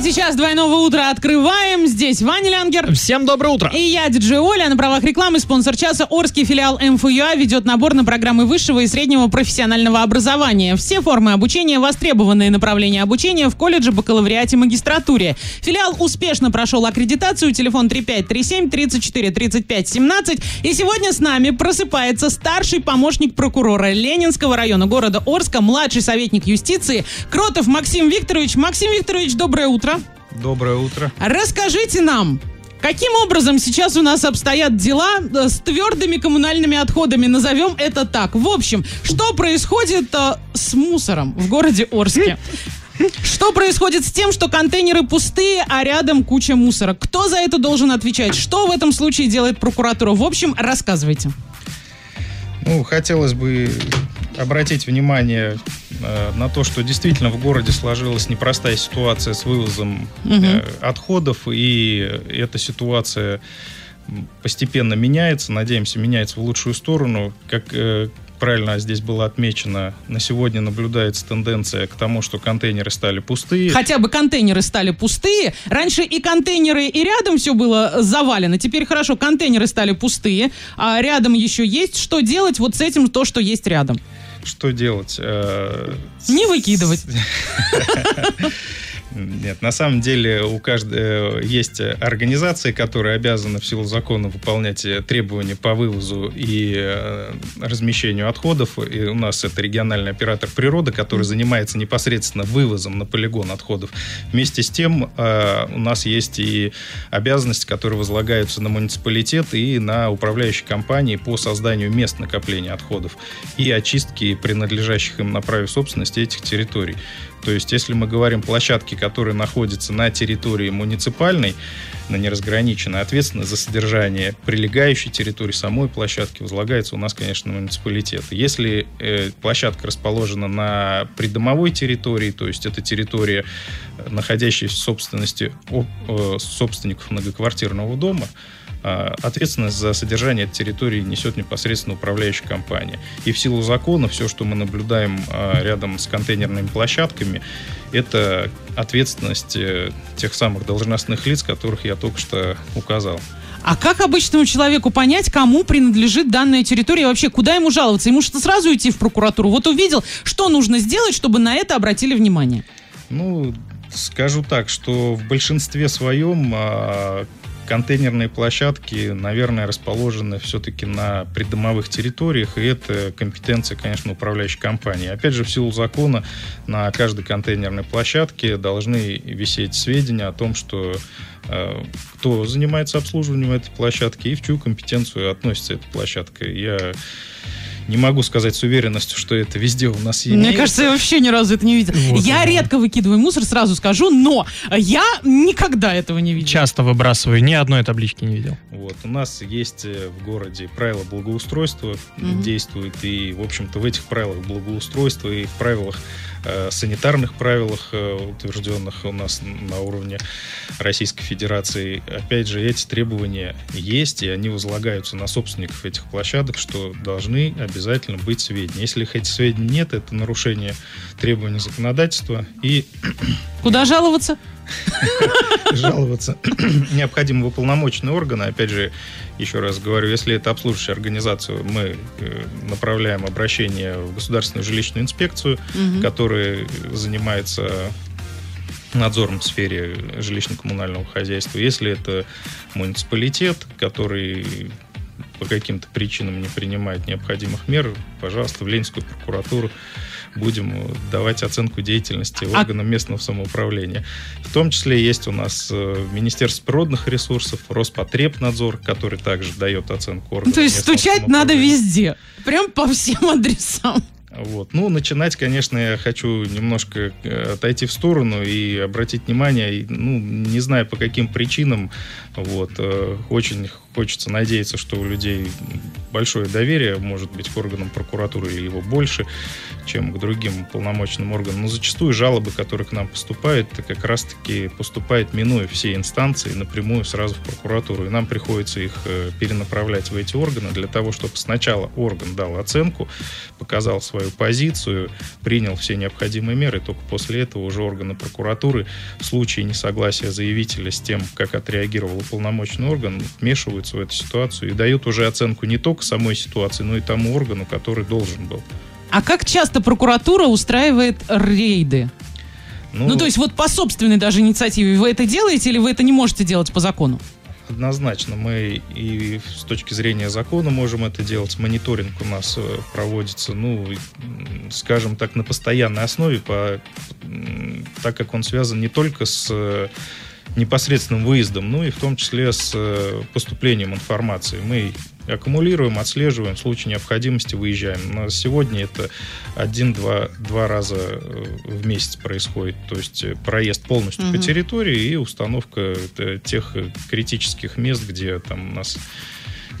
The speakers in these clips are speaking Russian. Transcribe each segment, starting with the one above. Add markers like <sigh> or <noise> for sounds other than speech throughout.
Третий час двойного утра открываем. Здесь Ваня Лянгер. Всем доброе утро. И я, диджей Оля. На правах рекламы спонсор часа Орский филиал МФЮА ведет набор на программы высшего и среднего профессионального образования. Все формы обучения, востребованные направления обучения в колледже, бакалавриате, магистратуре. Филиал успешно прошел аккредитацию. Телефон 3537 34 35 17. И сегодня с нами просыпается старший помощник прокурора Ленинского района города Орска, младший советник юстиции Кротов Максим Викторович. Максим Викторович, доброе утро. Доброе утро. Расскажите нам, Каким образом сейчас у нас обстоят дела э, с твердыми коммунальными отходами, назовем это так. В общем, что происходит э, с мусором в городе Орске? Что происходит с тем, что контейнеры пустые, а рядом куча мусора? Кто за это должен отвечать? Что в этом случае делает прокуратура? В общем, рассказывайте. Ну, хотелось бы обратить внимание э, на то, что действительно в городе сложилась непростая ситуация с вывозом э, отходов, и эта ситуация постепенно меняется, надеемся, меняется в лучшую сторону. Как э, правильно здесь было отмечено, на сегодня наблюдается тенденция к тому, что контейнеры стали пустые. Хотя бы контейнеры стали пустые. Раньше и контейнеры, и рядом все было завалено. Теперь хорошо, контейнеры стали пустые, а рядом еще есть. Что делать вот с этим, то, что есть рядом? Что делать? Э, Не выкидывать. <laughs> Нет, на самом деле у каждой э, есть организации, которые обязаны в силу закона выполнять э, требования по вывозу и э, размещению отходов. И у нас это региональный оператор природы, который занимается непосредственно вывозом на полигон отходов. Вместе с тем у нас есть и обязанности, которые возлагаются на муниципалитет и на управляющие компании по созданию мест накопления отходов и очистки принадлежащих им на праве собственности этих территорий. То есть, если мы говорим площадки, которые находятся на территории муниципальной, на неразграниченной, ответственность за содержание прилегающей территории самой площадки возлагается у нас, конечно, на муниципалитет. Если э, площадка расположена на придомовой территории, то есть это территория, находящаяся в собственности э, собственников многоквартирного дома, ответственность за содержание территории несет непосредственно управляющая компания. И в силу закона все, что мы наблюдаем а, рядом с контейнерными площадками, это ответственность э, тех самых должностных лиц, которых я только что указал. А как обычному человеку понять, кому принадлежит данная территория и вообще куда ему жаловаться? Ему что сразу идти в прокуратуру? Вот увидел, что нужно сделать, чтобы на это обратили внимание? Ну, скажу так, что в большинстве своем а, контейнерные площадки, наверное, расположены все-таки на придомовых территориях, и это компетенция, конечно, управляющей компании. Опять же, в силу закона на каждой контейнерной площадке должны висеть сведения о том, что э, кто занимается обслуживанием этой площадки и в чью компетенцию относится эта площадка. Я не могу сказать с уверенностью, что это везде у нас есть. Мне кажется, я вообще ни разу это не видел. Вот, я да. редко выкидываю мусор, сразу скажу, но я никогда этого не видел. Часто выбрасываю, ни одной таблички не видел. Вот, у нас есть э, в городе правила благоустройства, угу. действует, и, в общем-то, в этих правилах благоустройства и в правилах Э, санитарных правилах, э, утвержденных у нас на уровне Российской Федерации. Опять же, эти требования есть, и они возлагаются на собственников этих площадок, что должны обязательно быть сведения. Если этих сведений нет, это нарушение требований законодательства. И... <coughs> Куда жаловаться? <coughs> жаловаться <coughs> необходимы уполномоченные органы. Опять же, еще раз говорю, если это обслуживающая организация, мы э, направляем обращение в Государственную жилищную инспекцию, угу. которая занимается надзором в сфере жилищно-коммунального хозяйства. Если это муниципалитет, который по каким-то причинам не принимает необходимых мер, пожалуйста, в Ленинскую прокуратуру будем давать оценку деятельности а органам местного самоуправления. В том числе есть у нас э, Министерство природных ресурсов, Роспотребнадзор, который также дает оценку органам. То есть стучать надо везде, прям по всем <laughs> адресам. Вот. Ну, начинать, конечно, я хочу немножко э, отойти в сторону и обратить внимание, ну, не знаю по каким причинам, вот, э, очень хочется надеяться, что у людей большое доверие, может быть, к органам прокуратуры или его больше, чем к другим полномочным органам. Но зачастую жалобы, которые к нам поступают, как раз-таки поступает минуя все инстанции напрямую сразу в прокуратуру. И нам приходится их э, перенаправлять в эти органы для того, чтобы сначала орган дал оценку, показал свою позицию, принял все необходимые меры, только после этого уже органы прокуратуры в случае несогласия заявителя с тем, как отреагировал уполномоченный орган, вмешиваются в эту ситуацию и дают уже оценку не только самой ситуации, но и тому органу, который должен был. А как часто прокуратура устраивает рейды? Ну, ну, то есть вот по собственной даже инициативе вы это делаете или вы это не можете делать по закону? Однозначно, мы и с точки зрения закона можем это делать. Мониторинг у нас э, проводится, ну, скажем так, на постоянной основе, по, так как он связан не только с э, непосредственным выездом, но и в том числе с э, поступлением информации. Мы аккумулируем, отслеживаем, в случае необходимости выезжаем. На сегодня это один-два два раза э, в месяц происходит. То есть э, проезд полностью угу. по территории и установка тех критических мест, где там у нас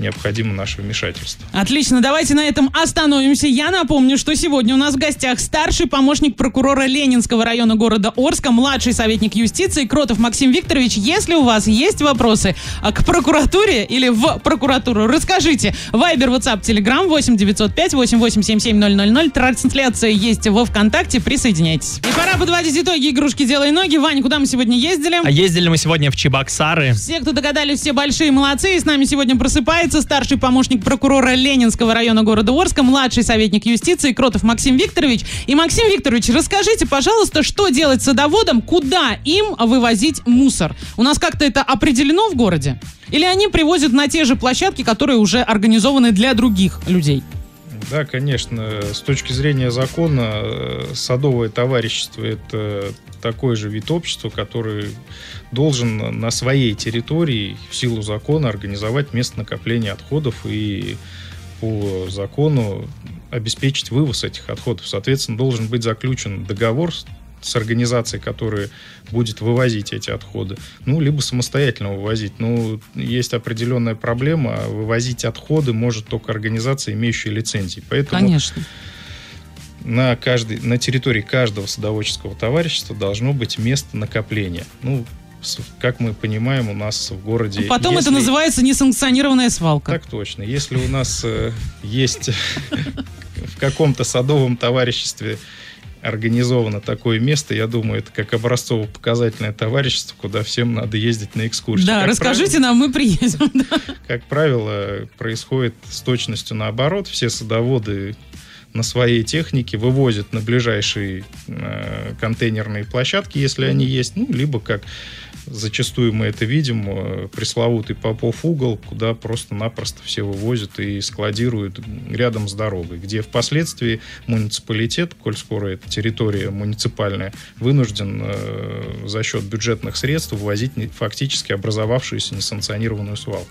необходимо наше вмешательство. Отлично, давайте на этом остановимся. Я напомню, что сегодня у нас в гостях старший помощник прокурора Ленинского района города Орска, младший советник юстиции Кротов Максим Викторович. Если у вас есть вопросы а, к прокуратуре или в прокуратуру, расскажите. Вайбер, WhatsApp, Telegram 8 905 8877 000. Трансляция есть во ВКонтакте. Присоединяйтесь. И пора подводить итоги игрушки «Делай ноги». Вань, куда мы сегодня ездили? А ездили мы сегодня в Чебоксары. Все, кто догадались, все большие молодцы. И с нами сегодня просыпается Встречается старший помощник прокурора Ленинского района города Орска, младший советник юстиции Кротов Максим Викторович. И, Максим Викторович, расскажите, пожалуйста, что делать садоводам, куда им вывозить мусор? У нас как-то это определено в городе? Или они привозят на те же площадки, которые уже организованы для других людей? Да, конечно. С точки зрения закона, э, садовое товарищество – это такой же вид общества, который должен на своей территории в силу закона организовать место накопления отходов и по закону обеспечить вывоз этих отходов. Соответственно, должен быть заключен договор с организацией, которая будет вывозить эти отходы, ну, либо самостоятельно вывозить. Ну, есть определенная проблема, вывозить отходы может только организация, имеющая лицензии. Поэтому Конечно. На, каждой, на территории каждого садоводческого товарищества должно быть место накопления. Ну, как мы понимаем, у нас в городе... Потом если... это называется несанкционированная свалка. Так точно. Если у нас э, есть в каком-то садовом товариществе организовано такое место, я думаю, это как образцово-показательное товарищество, куда всем надо ездить на экскурсию. Да, как расскажите правило, нам, мы приедем. <laughs> Как правило, происходит с точностью наоборот. Все садоводы на своей технике вывозят на ближайшие э, контейнерные площадки, если они есть, ну, либо как зачастую мы это видим, э, пресловутый Попов угол, куда просто-напросто все вывозят и складируют рядом с дорогой, где впоследствии муниципалитет, коль скоро это территория муниципальная, вынужден э, за счет бюджетных средств ввозить фактически образовавшуюся несанкционированную свалку.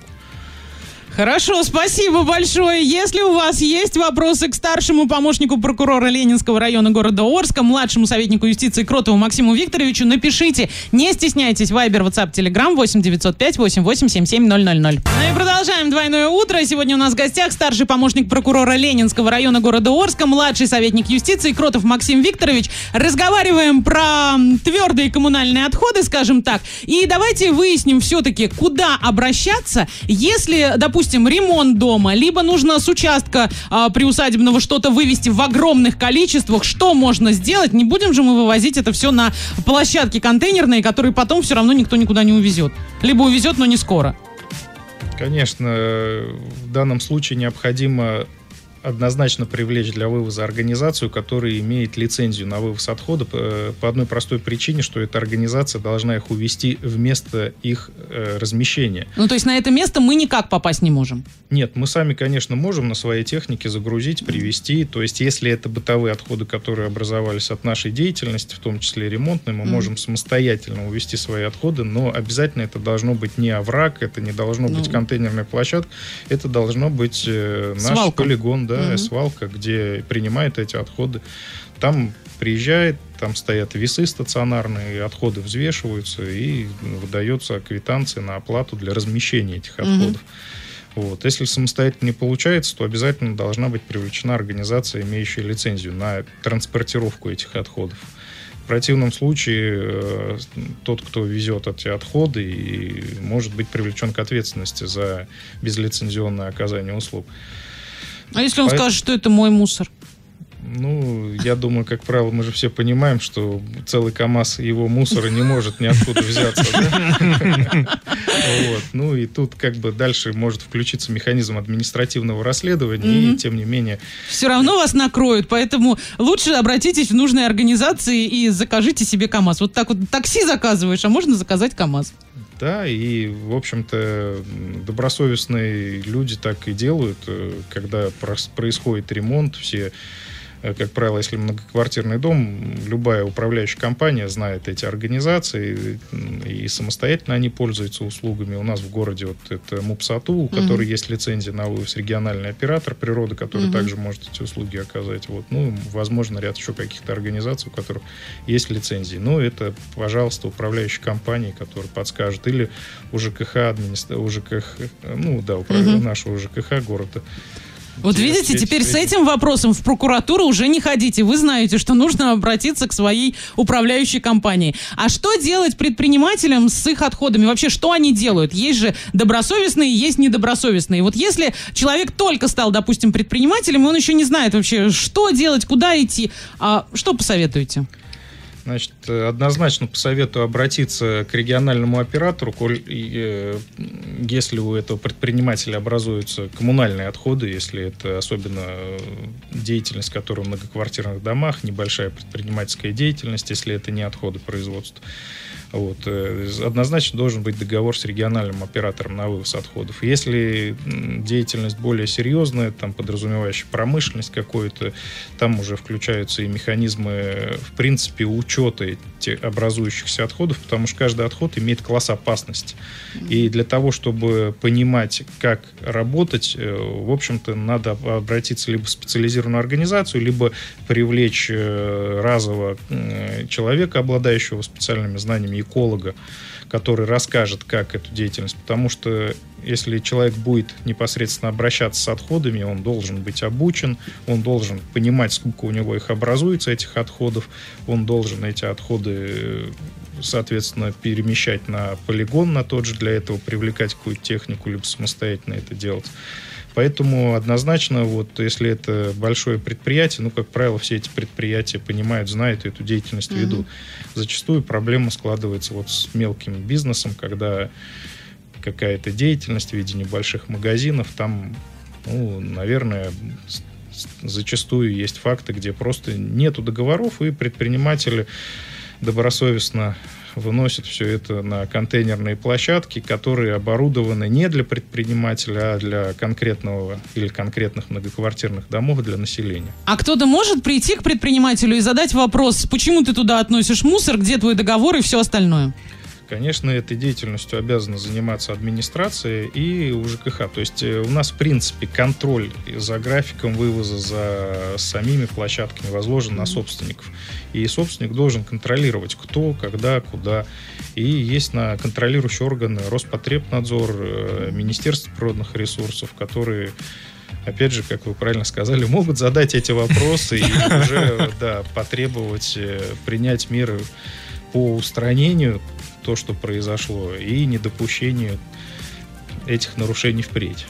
Хорошо, спасибо большое. Если у вас есть вопросы к старшему помощнику прокурора Ленинского района города Орска, младшему советнику юстиции Кротову Максиму Викторовичу, напишите. Не стесняйтесь. Вайбер, WhatsApp, Telegram 8 905 8877 000. Ну и продолжаем двойное утро. Сегодня у нас в гостях старший помощник прокурора Ленинского района города Орска, младший советник юстиции Кротов Максим Викторович. Разговариваем про твердые коммунальные отходы, скажем так. И давайте выясним все-таки, куда обращаться, если, допустим, допустим, ремонт дома, либо нужно с участка а, приусадебного что-то вывести в огромных количествах, что можно сделать? Не будем же мы вывозить это все на площадки контейнерные, которые потом все равно никто никуда не увезет. Либо увезет, но не скоро. Конечно, в данном случае необходимо однозначно привлечь для вывоза организацию, которая имеет лицензию на вывоз отходов э, по одной простой причине, что эта организация должна их увести в место их э, размещения. Ну, то есть на это место мы никак попасть не можем? Нет, мы сами, конечно, можем на своей технике загрузить, привезти. То есть если это бытовые отходы, которые образовались от нашей деятельности, в том числе ремонтной, мы mm. можем самостоятельно увести свои отходы, но обязательно это должно быть не овраг, это не должно ну. быть контейнерная площадка, это должно быть э, наш Свалка. полигон, да, угу. свалка, где принимают эти отходы. Там приезжает там стоят весы стационарные, отходы взвешиваются и выдается квитанция на оплату для размещения этих отходов. Вот. Если самостоятельно не получается, то обязательно должна быть привлечена организация, имеющая лицензию на транспортировку этих отходов. В противном случае э, тот, кто везет эти отходы, и может быть привлечен к ответственности за безлицензионное оказание услуг. А если он Поэтому... скажет, что это мой мусор? Ну, я думаю, как правило, мы же все понимаем, что целый КАМАЗ его мусора не может ниоткуда взяться. Ну и тут как бы дальше может включиться механизм административного расследования, и тем не менее... Все равно вас накроют, поэтому лучше обратитесь в нужные организации и закажите себе КАМАЗ. Вот так вот такси заказываешь, а можно заказать КАМАЗ. Да, и, в общем-то, добросовестные люди так и делают, э, когда происходит ремонт, все как правило, если многоквартирный дом, любая управляющая компания знает эти организации, и самостоятельно они пользуются услугами. У нас в городе вот это МУПСАТУ, у которой угу. есть лицензия на вывоз, региональный оператор природы, который угу. также может эти услуги оказать. Вот. Ну, возможно, ряд еще каких-то организаций, у которых есть лицензии. Но это, пожалуйста, управляющая компания, которая подскажет. Или УЖКХ, администра... УЖКХ, ну да, управ... угу. нашего УЖКХ города вот видите, теперь с этим вопросом в прокуратуру уже не ходите. Вы знаете, что нужно обратиться к своей управляющей компании. А что делать предпринимателям с их отходами? Вообще, что они делают? Есть же добросовестные, есть недобросовестные. Вот если человек только стал, допустим, предпринимателем, он еще не знает вообще, что делать, куда идти, а что посоветуете? Значит, однозначно посоветую обратиться к региональному оператору, коль, э, если у этого предпринимателя образуются коммунальные отходы, если это особенно э, деятельность, которая в многоквартирных домах, небольшая предпринимательская деятельность, если это не отходы производства. Вот. Э, однозначно должен быть договор с региональным оператором на вывоз отходов. Если деятельность более серьезная, там подразумевающая промышленность какую-то, там уже включаются и механизмы, в принципе, учета этих образующихся отходов, потому что каждый отход имеет класс опасности. И для того, чтобы понимать, как работать, э, в общем-то, надо обратиться либо в специализированную организацию, либо привлечь э, разово человека, обладающего специальными знаниями эколога, который расскажет, как эту деятельность. Потому что если человек будет непосредственно обращаться с отходами, он должен быть обучен, он должен понимать, сколько у него их образуется, этих отходов, он должен эти отходы соответственно, перемещать на полигон на тот же, для этого привлекать какую-то технику, либо самостоятельно это делать. Поэтому однозначно, вот если это большое предприятие, ну, как правило, все эти предприятия понимают, знают эту деятельность, mm-hmm. ведут. Зачастую проблема складывается вот с мелким бизнесом, когда какая-то деятельность в виде небольших магазинов, там, ну, наверное, зачастую есть факты, где просто нету договоров, и предприниматели добросовестно выносят все это на контейнерные площадки, которые оборудованы не для предпринимателя, а для конкретного или конкретных многоквартирных домов для населения. А кто-то может прийти к предпринимателю и задать вопрос, почему ты туда относишь мусор, где твой договор и все остальное? Конечно, этой деятельностью обязана заниматься администрация и УЖКХ. То есть э, у нас, в принципе, контроль за графиком вывоза, за самими площадками возложен на собственников. И собственник должен контролировать, кто, когда, куда. И есть на контролирующие органы Роспотребнадзор, э, Министерство природных ресурсов, которые опять же, как вы правильно сказали, могут задать эти вопросы и уже да, потребовать э, принять меры по устранению то, что произошло, и недопущению этих нарушений впредь.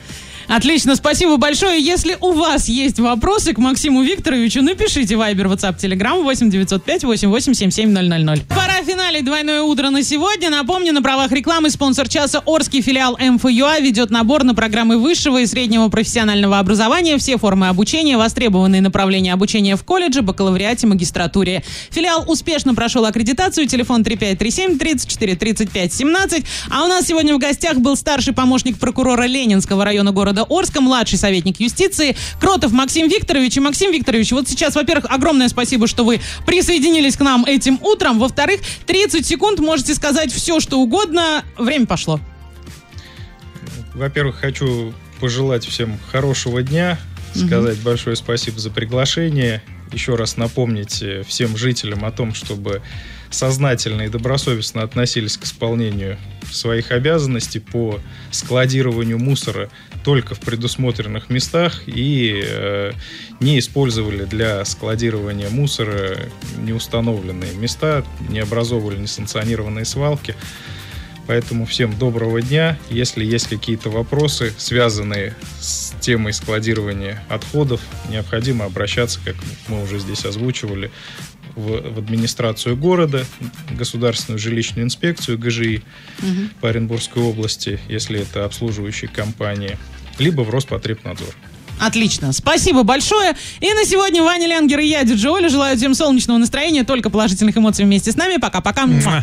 Отлично, спасибо большое. Если у вас есть вопросы к Максиму Викторовичу, напишите Viber, WhatsApp, Telegram 8 905 8877 000. Пора финалить двойное утро на сегодня. Напомню, на правах рекламы спонсор часа Орский филиал МФЮА ведет набор на программы высшего и среднего профессионального образования, все формы обучения, востребованные направления обучения в колледже, бакалавриате, магистратуре. Филиал успешно прошел аккредитацию, телефон 3537 34 35 17. А у нас сегодня в гостях был старший помощник прокурора Ленинского района города Орска, младший советник юстиции Кротов Максим Викторович. И Максим Викторович, вот сейчас, во-первых, огромное спасибо, что вы присоединились к нам этим утром. Во-вторых, 30 секунд можете сказать все, что угодно. Время пошло. Во-первых, хочу пожелать всем хорошего дня, сказать угу. большое спасибо за приглашение еще раз напомнить э, всем жителям о том, чтобы сознательно и добросовестно относились к исполнению своих обязанностей по складированию мусора только в предусмотренных местах и э, не использовали для складирования мусора неустановленные места, не образовывали несанкционированные свалки. Поэтому всем доброго дня. Если есть какие-то вопросы, связанные с темой складирования отходов, необходимо обращаться, как мы уже здесь озвучивали, в, в администрацию города, Государственную жилищную инспекцию ГЖИ угу. по Оренбургской области, если это обслуживающие компании, либо в Роспотребнадзор. Отлично. Спасибо большое. И на сегодня Ваня Лянгер и я, Диджи Оля, желаю всем солнечного настроения, только положительных эмоций вместе с нами. Пока-пока.